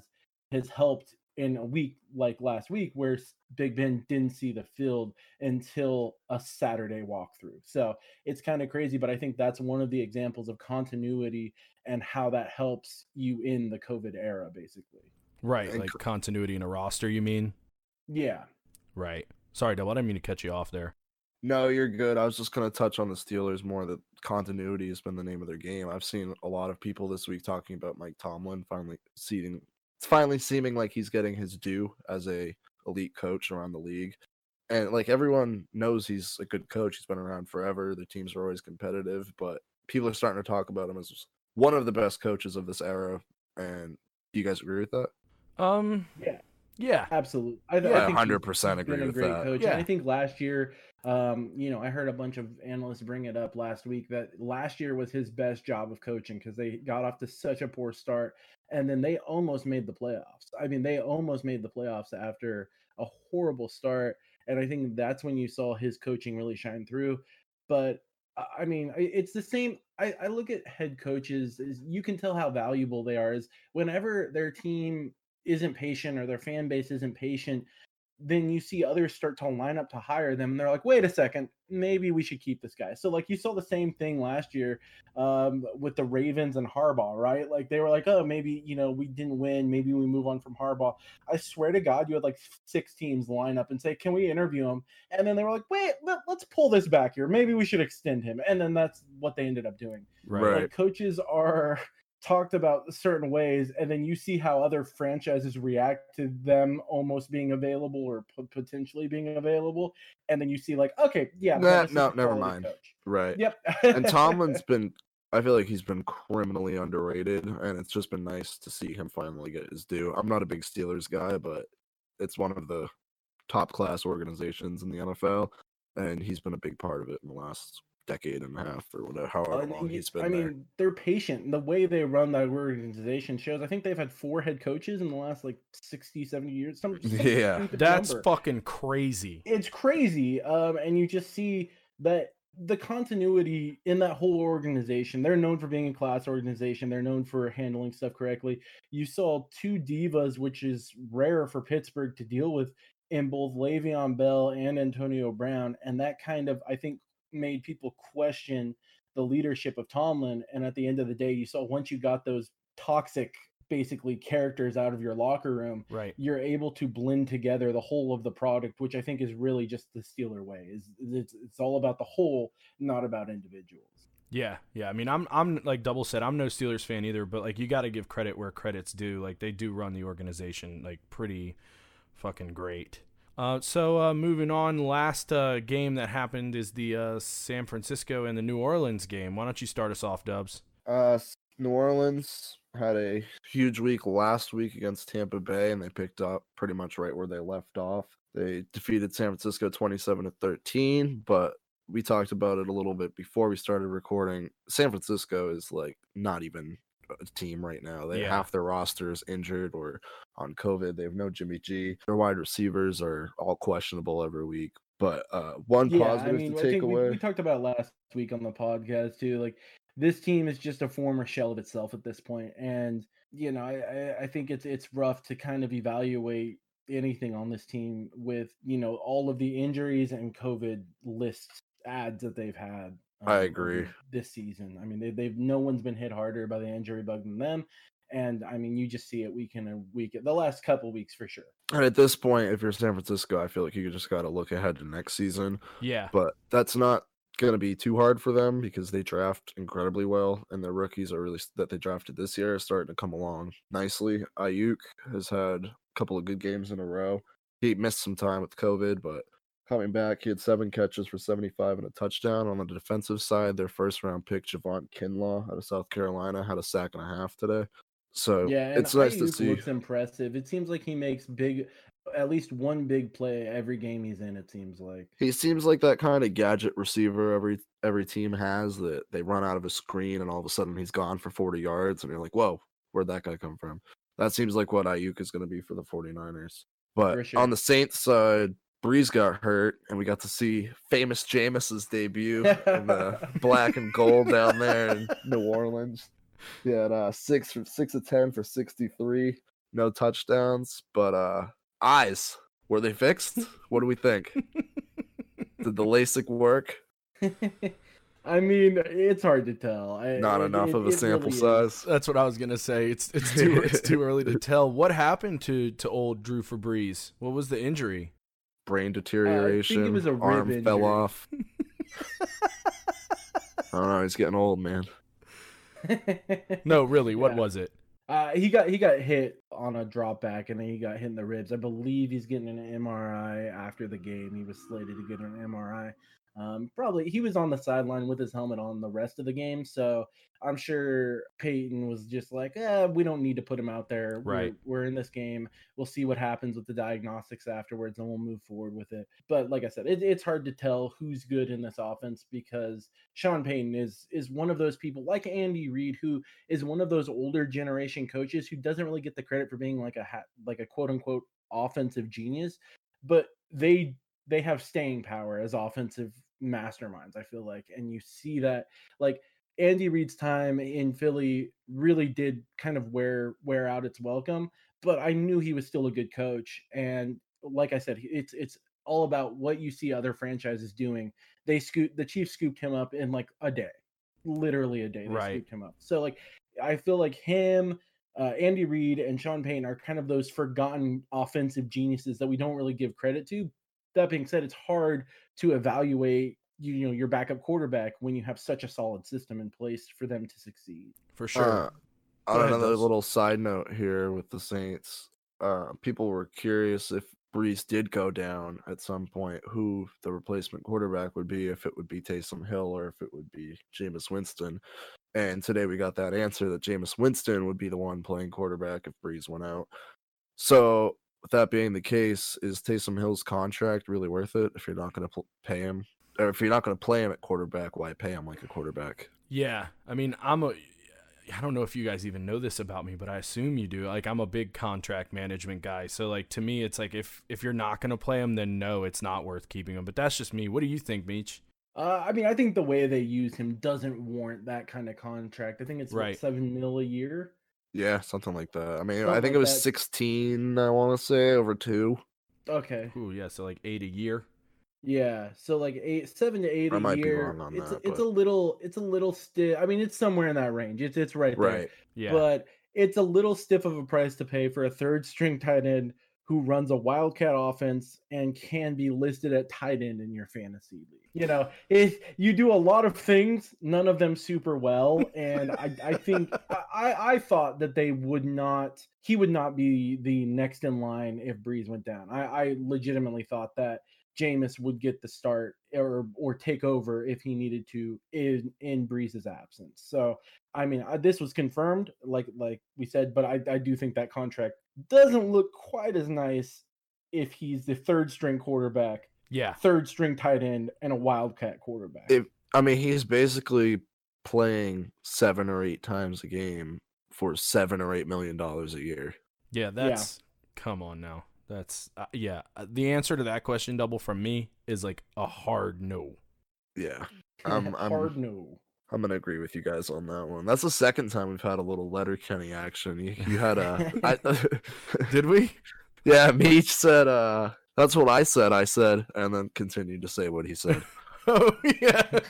has helped in a week like last week where Big Ben didn't see the field until a Saturday walkthrough. So it's kind of crazy, but I think that's one of the examples of continuity and how that helps you in the COVID era, basically. Right. Like cr- continuity in a roster, you mean? Yeah. Right. Sorry, Dub. I didn't mean to cut you off there. No, you're good. I was just gonna touch on the Steelers more. That continuity has been the name of their game. I've seen a lot of people this week talking about Mike Tomlin finally seeing. It's finally seeming like he's getting his due as a elite coach around the league, and like everyone knows he's a good coach. He's been around forever. The teams are always competitive, but people are starting to talk about him as one of the best coaches of this era. And do you guys agree with that? Um Yeah. Yeah, absolutely. I, yeah, I think hundred percent agree been a with great that. coach. Yeah. And I think last year, um, you know, I heard a bunch of analysts bring it up last week that last year was his best job of coaching because they got off to such a poor start, and then they almost made the playoffs. I mean, they almost made the playoffs after a horrible start, and I think that's when you saw his coaching really shine through. But I- I mean, it's the same. I, I look at head coaches. Is you can tell how valuable they are. Is whenever their team isn't patient or their fan base isn't patient, then you see others start to line up to hire them, and they're like, "Wait a second, maybe we should keep this guy." So, like, you saw the same thing last year um, with the Ravens and Harbaugh, right? Like, they were like, "Oh, maybe you know we didn't win, maybe we move on from Harbaugh." I swear to God, you had like six teams line up and say, "Can we interview him?" And then they were like, "Wait, let, us pull this back here. Maybe we should extend him." And then that's what they ended up doing. right. Right. Like coaches are talked about certain ways, and then you see how other franchises react to them almost being available or p- potentially being available, and then you see like, okay, yeah, Nah, no, never mind. coach. Right. Yep. and Tomlin's been I feel like he's been criminally underrated and it's just been nice to see him finally get his due. I'm not a big Steelers guy, but it's one of the top class organizations in the NFL and he's been a big part of it in the last decade and a half or whatever however And long you- he's been I there. mean, they're patient. And the way they run that organization shows. I think they've had four head coaches in the last like 60, 70 years. Some, some Yeah. That's number. fucking crazy. it's crazy um and you just see that the continuity in that whole organization they're known for being a class organization they're known for handling stuff correctly you saw two divas which is rare for pittsburgh to deal with in both Le'Veon Bell and Antonio Brown and that kind of I think made people question the leadership of Tomlin and at the end of the day you saw once you got those toxic basically characters out of your locker room Right. you're able to blend together the whole of the product, which I think is really just the Steeler way. Is it's it's all about the whole, not about individuals. Yeah, yeah. I mean, I'm I'm like double said. I'm no Steelers fan either, but like you got to give credit where credit's due. Like they do run the organization like pretty fucking great. Uh, so uh, moving on, last uh, game that happened is the uh, San Francisco and the New Orleans game. Why don't you start us off, Dubs? Uh, New Orleans had a huge week last week against Tampa Bay, and they picked up pretty much right where they left off. They defeated San Francisco 27 to 13, but we talked about it a little bit before we started recording. San Francisco is like not even team right now. They Yeah. half their roster is injured or on COVID. They have no Jimmy G. Their wide receivers are all questionable every week. But uh, one Yeah, positive I mean, to I take think we, away. we talked about last week on the podcast too. Like this team is just a former shell of itself at this point, and you know, I, I I think it's it's rough to kind of evaluate anything on this team with you know all of the injuries and COVID lists ads that they've had. I um, agree. This season, I mean, they, they've no one's been hit harder by the injury bug than them, and I mean, you just see it week in and week the last couple weeks for sure. And at this point, if you're San Francisco, I feel like you just got to look ahead to next season. Yeah, But that's not going to be too hard for them because they draft incredibly well, and their rookies are really that they drafted this year are starting to come along nicely. Aiyuk has had a couple of good games in a row. He missed some time with COVID, but coming back, he had seven catches for 75 and a touchdown. On the defensive side, their first round pick, Javon Kinlaw out of South Carolina, had a sack and a half today. So Yeah, it's nice to see. looks impressive. It seems like he makes big, at least one big play every game he's in. It seems like. He seems like that kind of gadget receiver every every team has that they run out of a screen and all of a sudden he's gone for 40 yards and you're like, whoa, where'd that guy come from? That seems like what Aiyuk is going to be for the 49ers. But sure. on the Saints side, Brees got hurt and we got to see famous Jameis's debut in the black and gold down there in New Orleans. He had uh, six for six of ten for 63, no touchdowns, but uh eyes were they fixed? What do we think? Did the LASIK work? I mean, it's hard to tell. I, Not it- enough it- of a sample really is. size. that's what I was gonna say. It's it's too it's too early to tell. What happened to to old Drew Febreze? What was the injury? Brain deterioration. was a rib arm fell off. I don't know. He's getting old, man. No, really, what Yeah. was it? Uh, he got he got hit on a drop back and then he got hit in the ribs. I believe he's getting an MRI after the game. He was slated to get an MRI. Um, probably he was on the sideline with his helmet on the rest of the game, so I'm sure Payton was just like, eh, we don't need to put him out there. Right. We're, we're in this game. We'll see what happens with the diagnostics afterwards, and we'll move forward with it. But like I said, it, it's hard to tell who's good in this offense because Sean Payton is is one of those people, like Andy Reid, who is one of those older generation coaches who doesn't really get the credit for being like a ha- like a quote unquote offensive genius, but they they have staying power as offensive masterminds, I feel like. And you see that like Andy Reid's time in Philly really did kind of wear wear out its welcome, but I knew he was still a good coach. And like I said, it's it's all about what you see other franchises doing. They scoop the Chiefs scooped him up in like a day. Literally a day they Right. scooped him up. So like I feel like him uh, Andy Reid and Sean Payne are kind of those forgotten offensive geniuses that we don't really give credit to. That being said, it's hard to evaluate you, you know your backup quarterback when you have such a solid system in place for them to succeed. For sure. Uh, on ahead, another Dubs. little side note here with the Saints, uh, people were curious if Brees did go down at some point, who the replacement quarterback would be, if it would be Taysom Hill or if it would be Jameis Winston. And today we got that answer that Jameis Winston would be the one playing quarterback if Brees went out. So, with that being the case, is Taysom Hill's contract really worth it if you're not going to pl- pay him? Or if you're not going to play him at quarterback, why pay him like a quarterback? Yeah, I mean, I'm a. I don't know if you guys even know this about me, but I assume you do. Like, I'm a big contract management guy, so like to me, it's like if if you're not gonna play him, then no, it's not worth keeping him. But that's just me. What do you think, Meech? Uh, I mean, I think the way they use him doesn't warrant that kind of contract. I think it's what, Right. seven mil a year. Yeah, something like that. I mean, I think like it was that. 16, I want to say, over two. Okay, Ooh, yeah, so like eight a year. yeah. So like eight, seven to eight I a might be year. wrong on it's that, it's but- a little it's a little stiff. I mean, it's somewhere in that range. It's it's right there. Right. Yeah, But it's a little stiff of a price to pay for a third string tight end who runs a wildcat offense and can be listed at tight end in your fantasy league. You know, if you do a lot of things, none of them super well, and I, I think I, I thought that they would not. He would not be the next in line if Brees went down. I, I legitimately thought that Jameis would get the start or or take over if he needed to in in Brees's absence. So I mean, I, this was confirmed, like like we said, but I, I do think that contract doesn't look quite as nice if he's the third string quarterback, yeah, third string tight end, and a wildcat quarterback. If- I mean, he's basically playing seven or eight times a game for seven or eight million dollars a year. yeah. That's come on now. That's uh, yeah. uh, The answer to that question, double from me, is like a hard no. Yeah, I'm- I'm- hard no. I'm gonna agree with you guys on that one. That's the second time we've had a little Letterkenny action. You, you had a, I, Did we? yeah. Meech said, uh, that's what I said. I said, and then continued to say what he said. Oh yeah.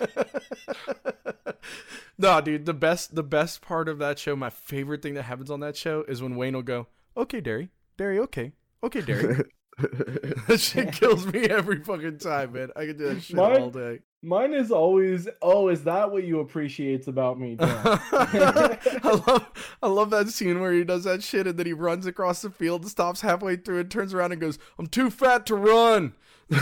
no, dude, the best the best part of that show, my favorite thing that happens on that show is when Wayne will go, Okay, Derry. Derry, okay. Okay, Derry. that shit kills me every fucking time, man. I can do that shit Mine- all day. Mine is always, oh, is that what you appreciate about me? I love I love that scene where he does that shit and then he runs across the field stops halfway through and turns around and goes, I'm too fat to run.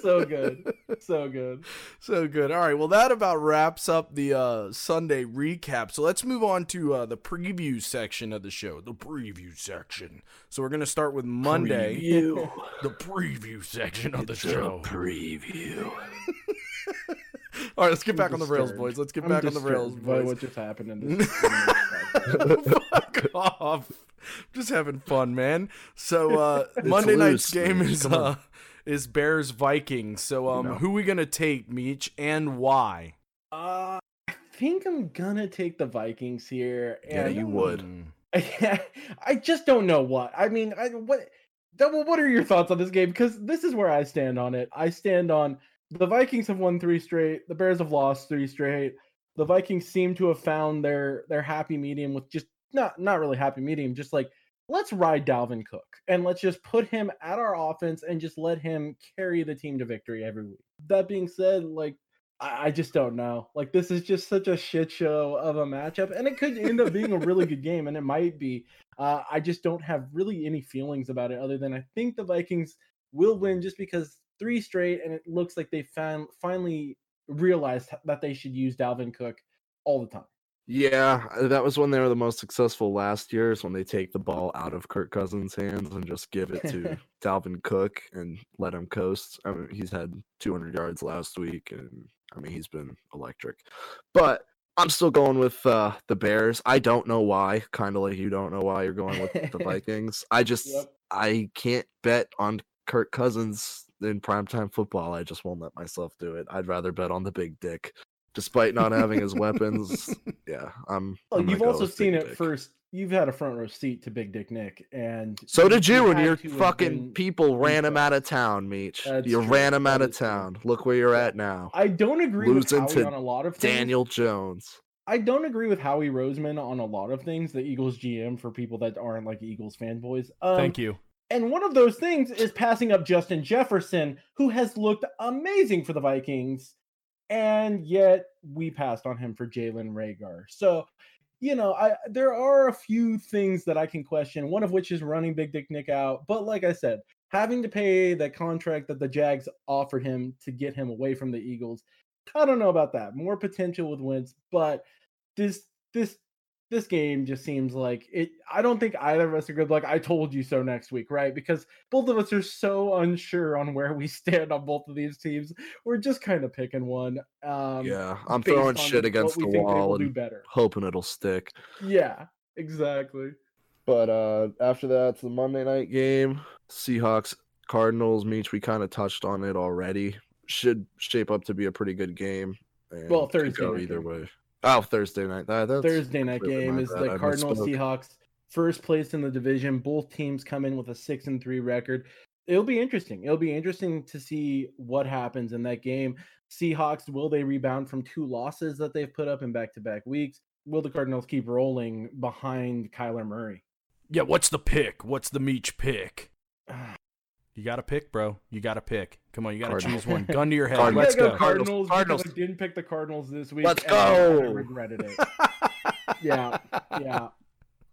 so good, so good. So good. All right. Well, that about wraps up the uh, Sunday recap. So let's move on to uh, the preview section of the show. The preview section. So we're gonna start with Monday. Preview. The preview section of the show. preview. All right. Let's get I'm back on the rails, boys. Let's get I'm back on the rails, disturbed by boys. what just happened in this. in this podcast. Fuck off. Just having fun, man. So uh It's Monday night's game man. is uh is Bears Vikings. So um No. who we gonna take, Meech, and why? Uh, I think I'm gonna take the Vikings here. Yeah, you would. Mm. I just don't know what. I mean, I what Double, what are your thoughts on this game? Because this is where I stand on it. I stand on the Vikings have won three straight, the Bears have lost three straight. The Vikings seem to have found their their happy medium with just not not really happy medium, just like let's ride Dalvin Cook and let's just put him at our offense and just let him carry the team to victory every week. That being said, like I, I just don't know. Like this is just such a shit show of a matchup, and it could end up being a really good game, and it might be. Uh, I just don't have really any feelings about it other than I think the Vikings will win just because three straight, and it looks like they found finally realized that they should use Dalvin Cook all the time. Yeah, uh, that was when they were the most successful last year. Is when they take the ball out of Kirk Cousins' hands and just give it to Dalvin Cook and let him coast. I mean, he's had 200 yards last week, and I mean he's been electric. But I'm still going with uh, the Bears. I don't know why. Kind of like you don't know why you're going with the Vikings. I just Yep. I can't bet on Kirk Cousins in primetime football. I just won't let myself do it. I'd rather bet on the big dick. Despite not having his weapons, yeah, I'm. Well, I'm you've also seen Big it Dick. first. You've had a front row seat to Big Dick Nick, and So did you, and your fucking people ran him out of town, Meech. That's You true. ran him out of town. Look where you're at now. I don't agree Losing with Howie to on a lot of things. Daniel Jones. I don't agree with Howie Roseman on a lot of things. The Eagles GM for people that aren't like Eagles fanboys. Um, Thank you. And one of those things is passing up Justin Jefferson, who has looked amazing for the Vikings, and yet we passed on him for Jalen Reagor. So, you know, I there are a few things that I can question. One of which is running Big Dick Nick out, but like I said, having to pay the contract that the Jags offered him to get him away from the Eagles, I don't know about that. More potential with Wentz, but this this this game just seems like it. I don't think either of us are good. Like I told you so next week, right? Because both of us are so unsure on where we stand on both of these teams. We're just kind of picking one. Um, yeah, I'm throwing shit against the wall and hoping it'll stick. Yeah, exactly. But uh after that, it's the Monday night game. Seahawks Cardinals Meech. We kind of touched on it already. Should shape up to be a pretty good game. And Well, Thursday go either game. way. Oh, Thursday night. That, that's Thursday night game is the Cardinals. Seahawks first place in the division. Both teams come in with a six and three record. It'll be interesting. It'll be interesting to see what happens in that game. Seahawks will they rebound from two losses that they've put up in back to back weeks? Will the Cardinals keep rolling behind Kyler Murray? Yeah, what's the pick? What's the Meech pick? You got to pick, bro. You got to pick. Come on, you got to choose one. Gun to your head. Cardinals. Let's go. go Cardinals. Cardinals, Cardinals. because I didn't pick the Cardinals this week. Let's and I go. regretted it. Yeah, yeah.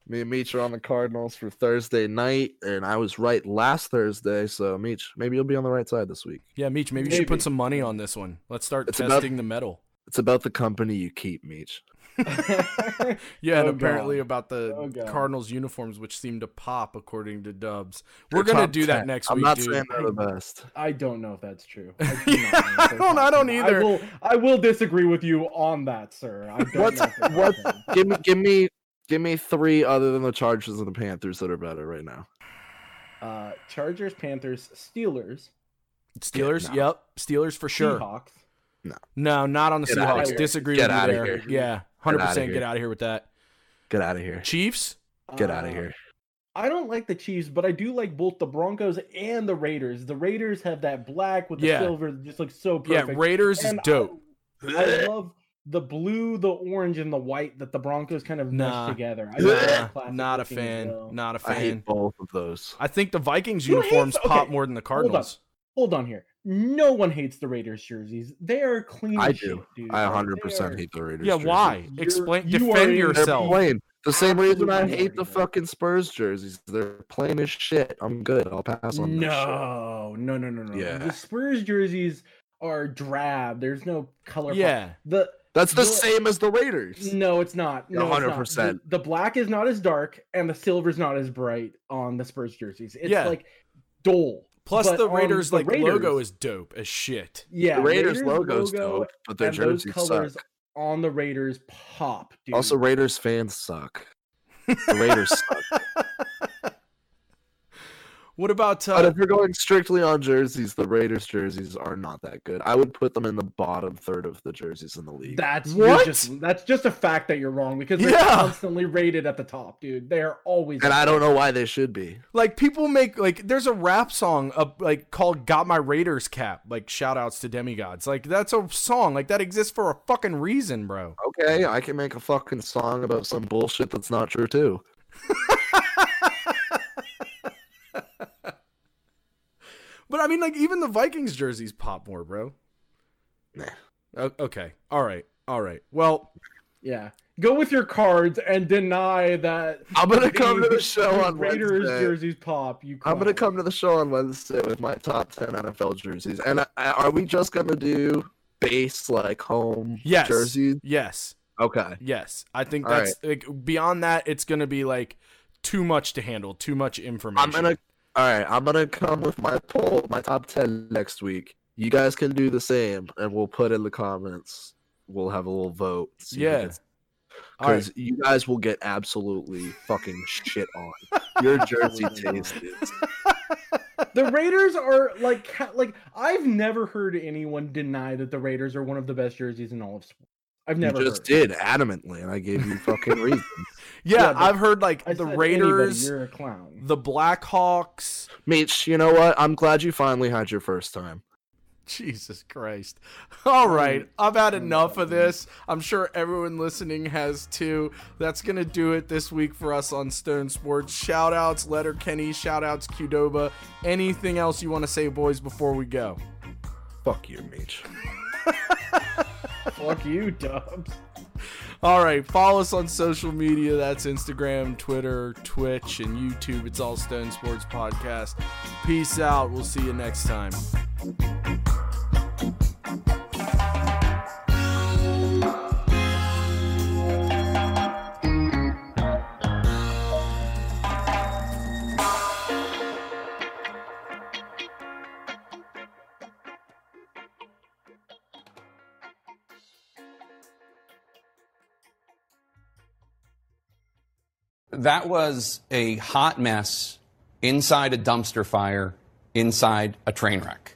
Me and Meech are on the Cardinals for Thursday night, and I was right last Thursday. So Meech, maybe you'll be on the right side this week. Yeah, Meech, maybe you should put some money on this one. Let's start It's about- testing the metal. It's about the company you keep, Meech. Yeah, and Oh, apparently God. about the Oh, Cardinals uniforms, which seem to pop according to Dubs. They're We're gonna top do that 10. next I'm week, not dude. saying they're the best. I don't know if that's true. Yeah, do not I don't- I don't 10. either. I will, I will disagree with you on that, sir. I don't What's know if they're top what? give me, give me, give me three other than the Chargers and the Panthers that are better right now. Uh, Chargers, Panthers, Steelers, Steelers, no. yep. Steelers for sure. Seahawks. No, no, not on the Get Seahawks. Disagree Get with you outta there. here. Yeah, hundred outta percent. here. Get out of here with that. Get out of here. Chiefs. Get out of Uh, here. I don't like the Chiefs, but I do like both the Broncos and the Raiders. The Raiders have that black with the Yeah. silver, that just looks so perfect. Yeah, Raiders is And I- dope. I love the blue, the orange, and the white that the Broncos kind of Nah. meshed together. I think Nah, that's classic not a fan. well. Not a I hate fan. both of those. I think the Vikings Who hates- uniforms pop okay, more than the on. Cardinals. Hold on here. No one hates the Raiders jerseys. They are clean. I as do. shit, dude. I 100% hate the Raiders. Yeah, jerseys. why? You're- Explain. you are Defend in- yourself. plain. The same reason I hate the fucking Spurs jerseys. They're plain as shit. I'm good. I'll pass on that shit. No, no, no, no, no. Yeah. The Spurs jerseys are drab. There's no color. Yeah. The That's the The- same as the Raiders. no, it's not. No, it's not. 100%. The, the black is not as dark, and the silver's not as bright on the Spurs jerseys. It's Yeah. like dull. Plus, But the on Raiders the like logo is dope as shit. Yeah, the Raiders, logo's logo dope, but their and those jerseys colors suck. on the Raiders pop. Dude. Also, Raiders fans suck. The Raiders suck. What about But uh, if you're going strictly on jerseys, the Raiders jerseys are not that good. I would put them in the bottom third of the jerseys in the league. That's What? just that's just a fact that you're wrong because they're Yeah. constantly rated at the top, dude. They are always. and I don't know why they should be. like people make like there's a rap song uh, like called "Got My Raiders Cap." Like shout outs to demigods. Like that's a song like that exists for a fucking reason, bro. Okay, I can make a fucking song about some bullshit that's not true too. But I mean, like even the Vikings jerseys pop more, bro. Nah. O- okay. All right. All right. Well, Yeah. go with your cards and deny that. I'm gonna come to the show on Raiders Wednesday. jerseys pop. You. I'm gonna come to the show on Wednesday with my top ten NFL jerseys. And I, are we just gonna do base like home Yes. jerseys? Yes. Okay. Yes. I think All that's like beyond that it's going to be like too much to handle, too much information. I'm gonna. All right. I'm gonna come with my poll, my top ten next week. You guys can do the same, and we'll put in the comments. We'll have a little vote. Yeah. All right. Because you guys will get absolutely fucking shit on. Your jersey taste is. The Raiders are like like I've never heard anyone deny that the Raiders are one of the best jerseys in all of sports. I've never you just did adamantly, and I gave you fucking reasons. Yeah, Yeah, I've heard like I the said Raiders, Anybody, you're a clown. the Blackhawks. Meech, you know what? I'm glad you finally had your first time. Jesus Christ. All right, I've had enough of this. I'm sure everyone listening has too. That's going to do it this week for us on Stone Sports. Shout outs, Letterkenny. Shout outs, Qdoba. Anything else you want to say, boys, before we go? Fuck you, Meech. Fuck you, Dubs. All right, follow us on social media. That's Instagram, Twitter, Twitch, and YouTube. It's all Stone Sports Podcast. Peace out. We'll see you next time. That was a hot mess inside a dumpster fire, inside a train wreck.